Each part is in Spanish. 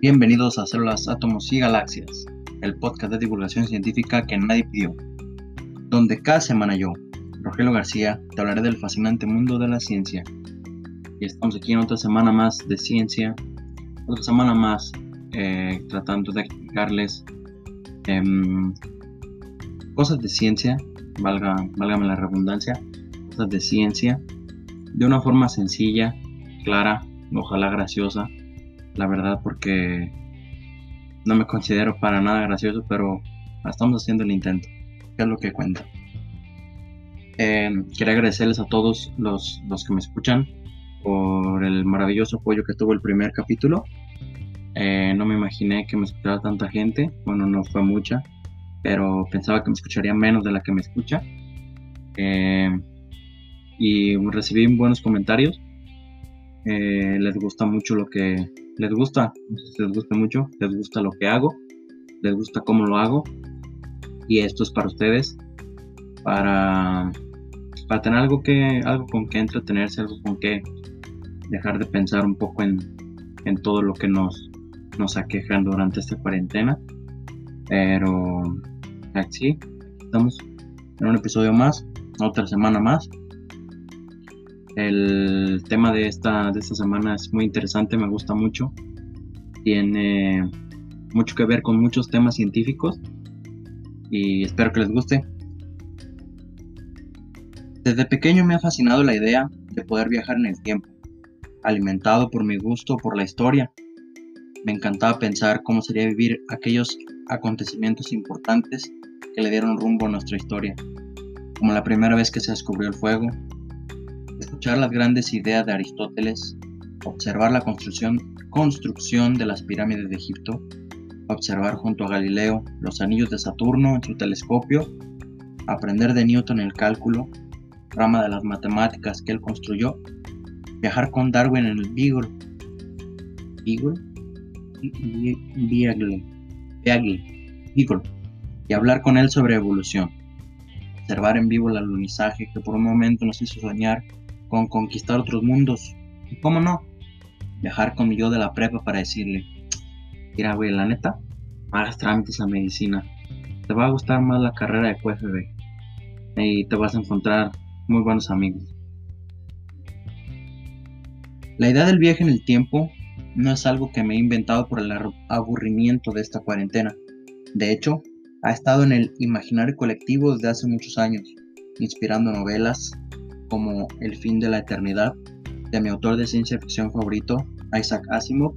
Bienvenidos a Células, Átomos y Galaxias, el podcast de divulgación científica que nadie pidió, donde cada semana yo, Rogelio García, te hablaré del fascinante mundo de la ciencia. Y estamos aquí en otra semana más de ciencia, otra semana más eh, tratando de explicarles em, cosas de ciencia, valga, válgame la redundancia, cosas de ciencia, de una forma sencilla, clara, ojalá graciosa, la verdad, porque no me considero para nada gracioso, pero estamos haciendo el intento, que es lo que cuenta. Eh, quería agradecerles a todos los, los, que me escuchan por el maravilloso apoyo que tuvo el primer capítulo. Eh, no me imaginé que me escuchara tanta gente, bueno, no fue mucha, pero pensaba que me escucharía menos de la que me escucha. Eh, y recibí buenos comentarios. Les gusta mucho lo que, les gusta, les gusta mucho, les gusta lo que hago, les gusta cómo lo hago y esto es para ustedes, para, para tener algo que, algo con que entretenerse, algo con que dejar de pensar un poco en, en todo lo que nos, nos aquejan durante esta cuarentena. Pero así, estamos en un episodio más, otra semana más. El tema de esta, de esta semana es muy interesante, me gusta mucho. Tiene mucho que ver con muchos temas científicos y espero que les guste. Desde pequeño me ha fascinado la idea de poder viajar en el tiempo, alimentado por mi gusto por la historia. Me encantaba pensar cómo sería vivir aquellos acontecimientos importantes que le dieron rumbo a nuestra historia, como la primera vez que se descubrió el fuego, escuchar las grandes ideas de Aristóteles, observar la construcción, construcción de las pirámides de Egipto, observar junto a Galileo los anillos de Saturno en su telescopio, aprender de Newton el cálculo, rama de las matemáticas que él construyó, viajar con Darwin en el Beagle, Beagle, Beagle, Beagle, y hablar con él sobre evolución, observar en vivo el alunizaje que por un momento nos hizo soñar con conquistar otros mundos. Y cómo no, viajar con yo de la prepa para decirle, mira, güey, la neta, hagas trámites a medicina. Te va a gustar más la carrera de QFB. Y te vas a encontrar muy buenos amigos. La idea del viaje en el tiempo no es algo que me he inventado por el aburrimiento de esta cuarentena. De hecho, ha estado en el imaginario colectivo desde hace muchos años, inspirando novelas, como El fin de la eternidad, de mi autor de ciencia ficción favorito, Isaac Asimov,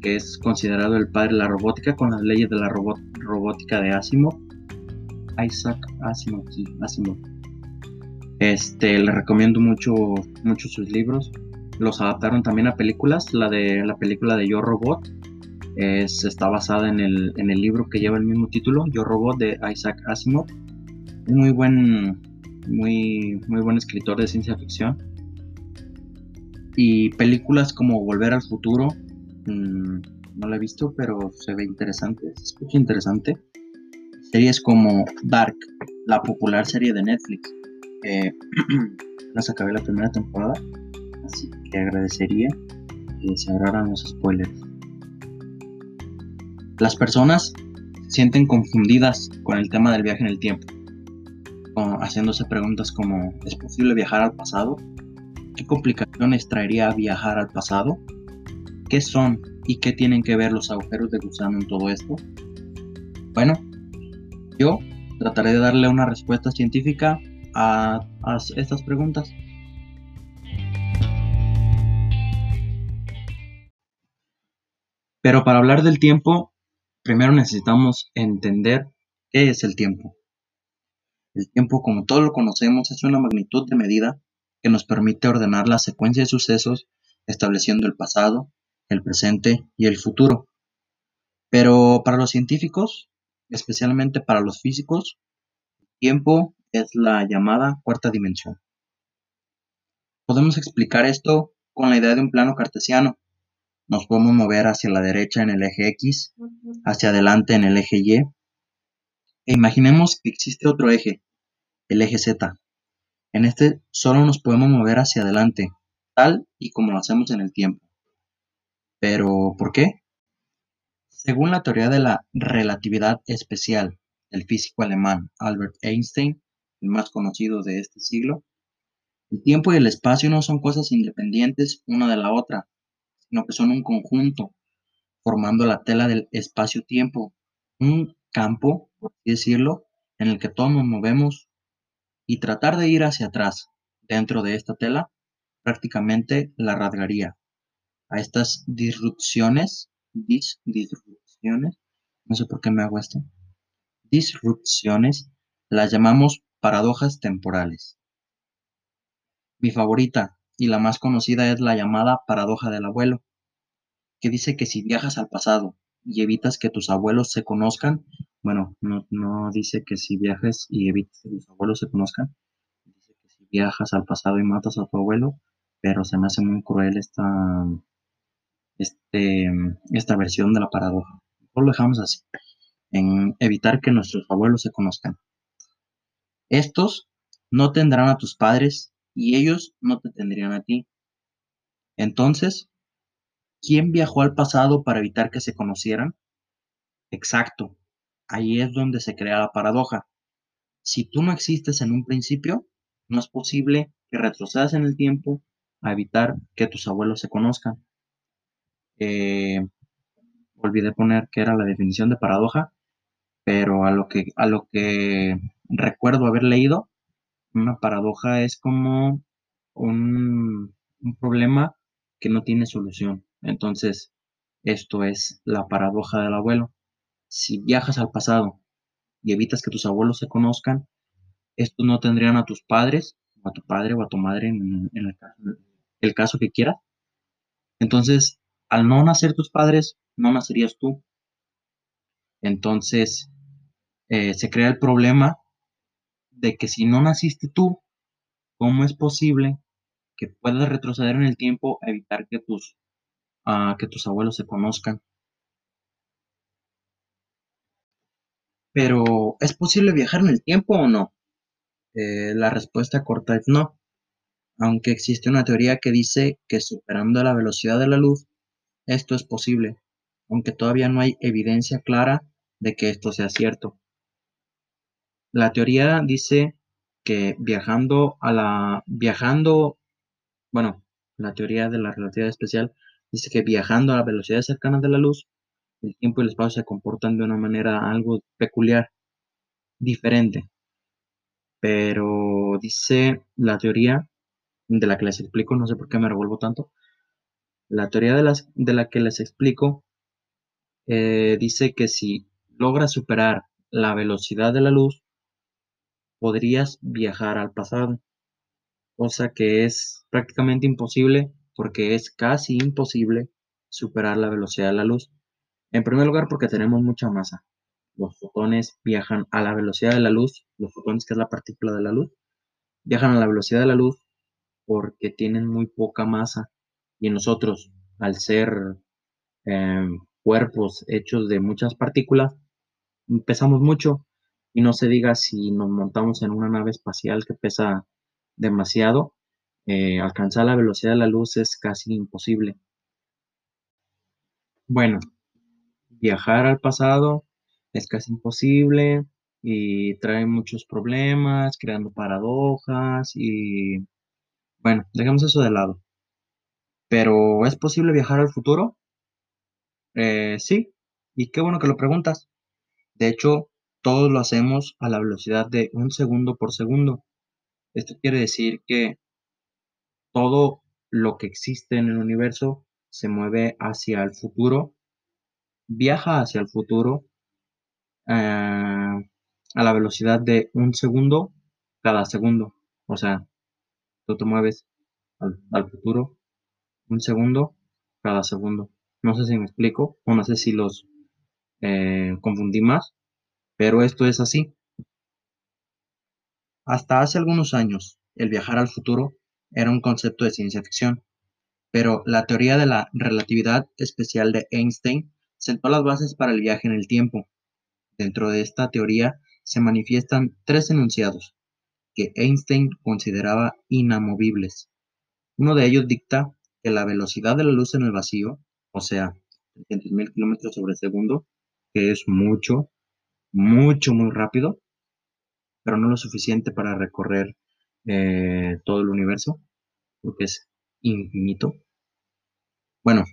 que es considerado el padre de la robótica con las leyes de la robótica de Asimov. Isaac Asimov, sí, Asimov. Este, le recomiendo mucho, mucho sus libros. Los adaptaron también a películas. La de la película de Yo Robot es, está basada en el, en el libro que lleva el mismo título, Yo Robot de Isaac Asimov. Muy buen, muy, muy buen escritor de ciencia ficción. Y películas como Volver al Futuro, mmm, no la he visto, pero se ve interesante, se escucha interesante. Series como Dark, la popular serie de Netflix. Eh, las acabé la primera temporada, así que agradecería que se agarraran los spoilers. Las personas se sienten confundidas con el tema del viaje en el tiempo haciéndose preguntas como ¿es posible viajar al pasado? ¿Qué complicaciones traería viajar al pasado? ¿Qué son y qué tienen que ver los agujeros de gusano en todo esto? Bueno, yo trataré de darle una respuesta científica a, a estas preguntas. Pero para hablar del tiempo, primero necesitamos entender qué es el tiempo. El tiempo, como todos lo conocemos, es una magnitud de medida que nos permite ordenar la secuencia de sucesos estableciendo el pasado, el presente y el futuro. Pero para los científicos, especialmente para los físicos, el tiempo es la llamada cuarta dimensión. Podemos explicar esto con la idea de un plano cartesiano. Nos podemos mover hacia la derecha en el eje X, hacia adelante en el eje Y, e imaginemos que existe otro eje, el eje Z. En este solo nos podemos mover hacia adelante, tal y como lo hacemos en el tiempo. Pero, ¿por qué? Según la teoría de la relatividad especial del físico alemán Albert Einstein, el más conocido de este siglo, el tiempo y el espacio no son cosas independientes una de la otra, sino que son un conjunto, formando la tela del espacio-tiempo, un campo, por así decirlo, en el que todos nos movemos y tratar de ir hacia atrás dentro de esta tela prácticamente la rasgaría. A estas disrupciones, disrupciones, no sé por qué me hago esto, disrupciones las llamamos paradojas temporales. Mi favorita y la más conocida es la llamada paradoja del abuelo, que dice que si viajas al pasado y evitas que tus abuelos se conozcan, bueno, no, dice que si viajes y evitas que tus abuelos se conozcan, dice que si viajas al pasado y matas a tu abuelo, pero se me hace muy cruel esta, este, esta versión de la paradoja. Lo dejamos así, en evitar que nuestros abuelos se conozcan. Estos no tendrán a tus padres y ellos no te tendrían a ti. Entonces, ¿quién viajó al pasado para evitar que se conocieran? Exacto, ahí es donde se crea la paradoja. Si tú no existes en un principio, no es posible que retrocedas en el tiempo a evitar que tus abuelos se conozcan. Eh, olvidé poner que era la definición de paradoja, pero a lo que, a lo que recuerdo haber leído, una paradoja es como un, un problema que no tiene solución. Entonces, esto es la paradoja del abuelo. Si viajas al pasado y evitas que tus abuelos se conozcan, estos no tendrían a tus padres, o a tu padre o a tu madre en, el, caso, que quieras. Entonces, al no nacer tus padres, no nacerías tú. Entonces, eh, se crea el problema de que si no naciste tú, ¿cómo es posible que puedas retroceder en el tiempo a evitar que tus, uh, que tus abuelos se conozcan? Pero, ¿es posible viajar en el tiempo o no? Eh, la respuesta corta es no, aunque existe una teoría que dice que superando la velocidad de la luz, esto es posible, aunque todavía no hay evidencia clara de que esto sea cierto. La teoría dice que viajando a la viajando, bueno, la teoría de la relatividad especial dice que viajando a la velocidad cercana de la luz, el tiempo y el espacio se comportan de una manera algo peculiar, diferente. Pero dice la teoría de la que les explico, no sé por qué me revuelvo tanto. La teoría de, las, de la que les explico eh, dice que si logras superar la velocidad de la luz, podrías viajar al pasado, cosa que es prácticamente imposible porque es casi imposible superar la velocidad de la luz. En primer lugar, porque tenemos mucha masa. Los fotones viajan a la velocidad de la luz, los fotones que es la partícula de la luz, viajan a la velocidad de la luz porque tienen muy poca masa. Y nosotros, al ser em, cuerpos hechos de muchas partículas, pesamos mucho. Y no se diga si nos montamos en una nave espacial que pesa demasiado, eh, alcanzar la velocidad de la luz es casi imposible. Bueno, viajar al pasado es casi imposible y trae muchos problemas, creando paradojas y bueno, dejemos eso de lado. Pero ¿es posible viajar al futuro? Eh, sí, y qué bueno que lo preguntas. De hecho, todos lo hacemos a la velocidad de un segundo por segundo. Esto quiere decir que todo lo que existe en el universo se mueve hacia el futuro viaja hacia el futuro eh, a la velocidad de un segundo cada segundo. O sea, tú te mueves al, futuro un segundo cada segundo. No sé si me explico o no sé si los eh, confundí más, pero esto es así. Hasta hace algunos años, el viajar al futuro era un concepto de ciencia ficción, pero la teoría de la relatividad especial de Einstein sentó las bases para el viaje en el tiempo. Dentro de esta teoría se manifiestan tres enunciados que Einstein consideraba inamovibles. Uno de ellos dicta que la velocidad de la luz en el vacío, o sea, 300.000 kilómetros sobre segundo, que es mucho, mucho, muy rápido, pero no lo suficiente para recorrer eh, todo el universo, porque es infinito. Bueno,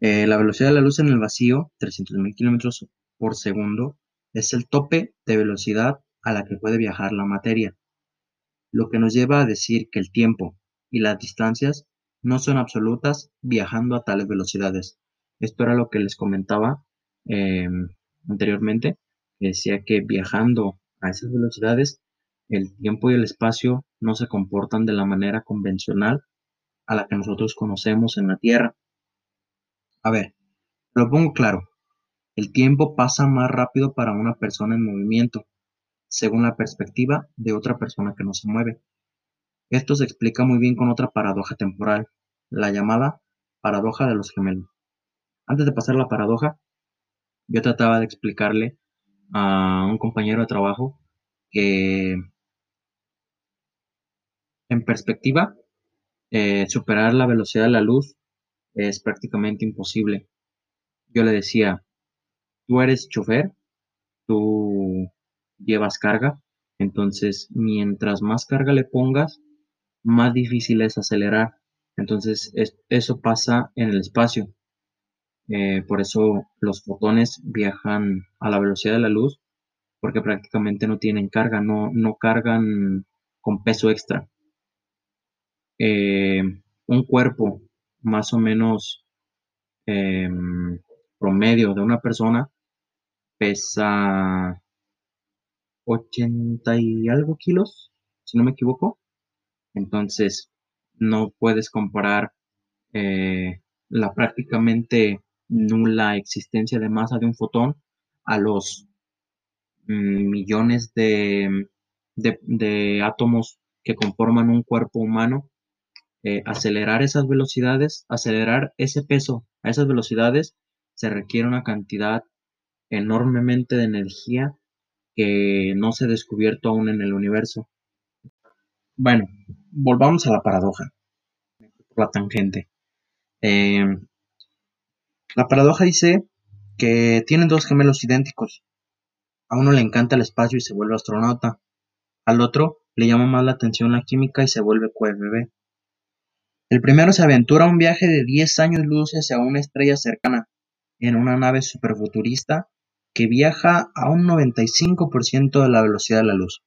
eh, la velocidad de la luz en el vacío, 300.000 kilómetros por segundo, es el tope de velocidad a la que puede viajar la materia, lo que nos lleva a decir que el tiempo y las distancias no son absolutas viajando a tales velocidades. Esto era lo que les comentaba em, anteriormente, decía que viajando a esas velocidades, el tiempo y el espacio no se comportan de la manera convencional a la que nosotros conocemos en la Tierra. A ver, lo pongo claro. El tiempo pasa más rápido para una persona en movimiento, según la perspectiva de otra persona que no se mueve. Esto se explica muy bien con otra paradoja temporal, la llamada paradoja de los gemelos. Antes de pasar la paradoja, yo trataba de explicarle a un compañero de trabajo que en perspectiva eh, superar la velocidad de la luz es prácticamente imposible. Yo le decía, tú eres chofer, tú llevas carga, entonces mientras más carga le pongas, más difícil es acelerar. Entonces eso pasa en el espacio. Eh, por eso los fotones viajan a la velocidad de la luz, porque prácticamente no tienen carga, no, no cargan con peso extra. Eh, un cuerpo más o menos em, promedio de una persona pesa 80 y algo kilos, si no me equivoco. Entonces, no puedes comparar eh, la prácticamente nula existencia de masa de un fotón a los mm, millones de, de, átomos que conforman un cuerpo humano, eh, acelerar esas velocidades, acelerar ese peso a esas velocidades, se requiere una cantidad enormemente de energía que no se ha descubierto aún en el universo. Bueno, volvamos a la paradoja, la tangente. Eh, la paradoja dice que tienen dos gemelos idénticos. A uno le encanta el espacio y se vuelve astronauta. Al otro le llama más la atención la química y se vuelve QFB. El primero se aventura un viaje de 10 años luz hacia una estrella cercana, en una nave superfuturista que viaja a un 95% de la velocidad de la luz.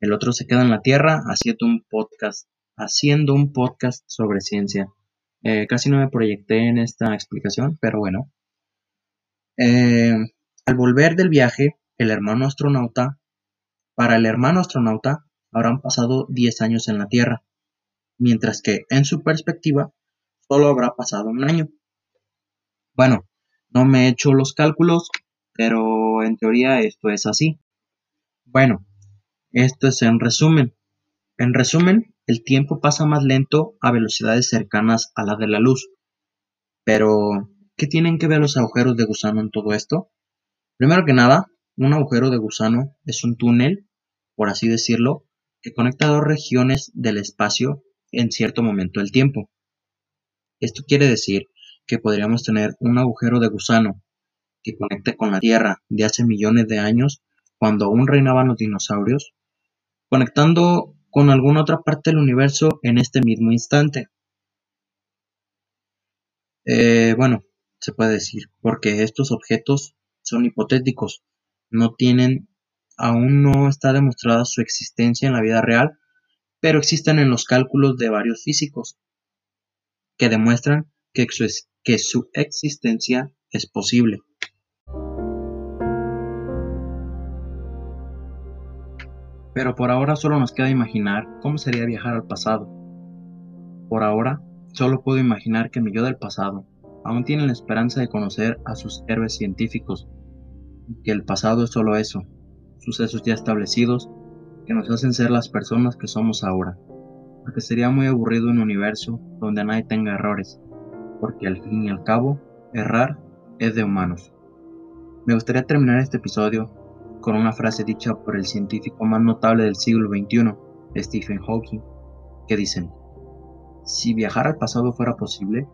El otro se queda en la Tierra haciendo un podcast, haciendo un podcast sobre ciencia. Eh, casi no me proyecté en esta explicación, pero bueno. Eh, al volver del viaje, el hermano astronauta, para el hermano astronauta, habrán pasado 10 años en la Tierra, mientras que en su perspectiva solo habrá pasado un año. Bueno, no me he hecho los cálculos, pero en teoría esto es así. Bueno, esto es en resumen. En resumen, el tiempo pasa más lento a velocidades cercanas a la de la luz. Pero, ¿qué tienen que ver los agujeros de gusano en todo esto? Primero que nada, un agujero de gusano es un túnel, por así decirlo, que conecta dos regiones del espacio en cierto momento del tiempo. Esto quiere decir que podríamos tener un agujero de gusano que conecte con la Tierra de hace millones de años, cuando aún reinaban los dinosaurios, conectando con alguna otra parte del universo en este mismo instante. Eh, bueno, se puede decir, porque estos objetos son hipotéticos, no tienen, aún no está demostrada su existencia en la vida real, pero existen en los cálculos de varios físicos que demuestran que su, existencia es posible. Pero por ahora solo nos queda imaginar cómo sería viajar al pasado. Por ahora, solo puedo imaginar que mi yo del pasado aún tiene la esperanza de conocer a sus héroes científicos, y que el pasado es solo eso, sucesos ya establecidos que nos hacen ser las personas que somos ahora, porque sería muy aburrido un universo donde nadie tenga errores, porque al fin y al cabo, errar es de humanos. Me gustaría terminar este episodio con una frase dicha por el científico más notable del siglo XXI, Stephen Hawking, que dicen, si viajar al pasado fuera posible,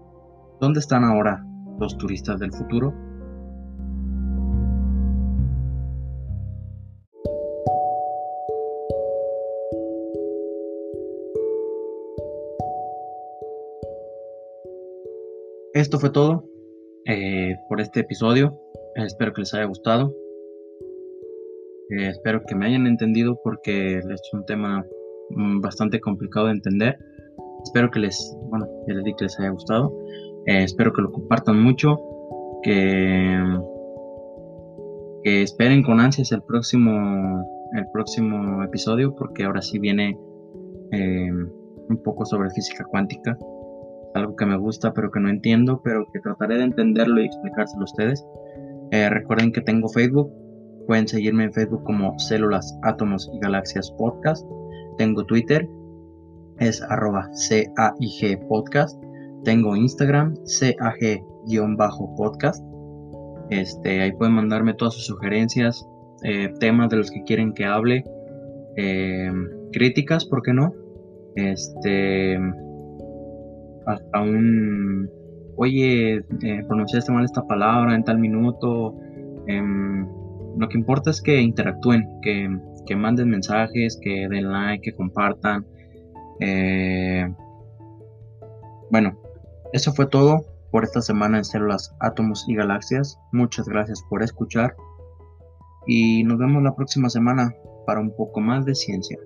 ¿Dónde están ahora los turistas del futuro? Esto fue todo eh, por este episodio. espero que les haya gustado. Eh, espero que me hayan entendido porque es un tema mm, bastante complicado de entender. Espero que les, bueno, les di que les haya gustado. Eh, espero que lo compartan mucho. Que esperen con ansias el próximo, el próximo episodio porque ahora sí viene un poco sobre física cuántica algo que me gusta pero que no entiendo, pero que trataré de entenderlo y explicárselo a ustedes. Eh, recuerden que tengo Facebook, pueden seguirme en Facebook como Células, Átomos y Galaxias Podcast. Tengo Twitter, es arroba CAIG Podcast. Tengo Instagram, CAG-podcast. Este, ahí pueden mandarme todas sus sugerencias, eh, temas de los que quieren que hable, eh, críticas, ¿por qué no? Este, hasta un, oye, eh, pronunciaste mal esta palabra en tal minuto. Em, lo que importa es que interactúen, que, manden mensajes, que den like, que compartan. Eh, bueno, eso fue todo por esta semana en Células, Átomos y Galaxias. Muchas gracias por escuchar y nos vemos la próxima semana para un poco más de ciencia.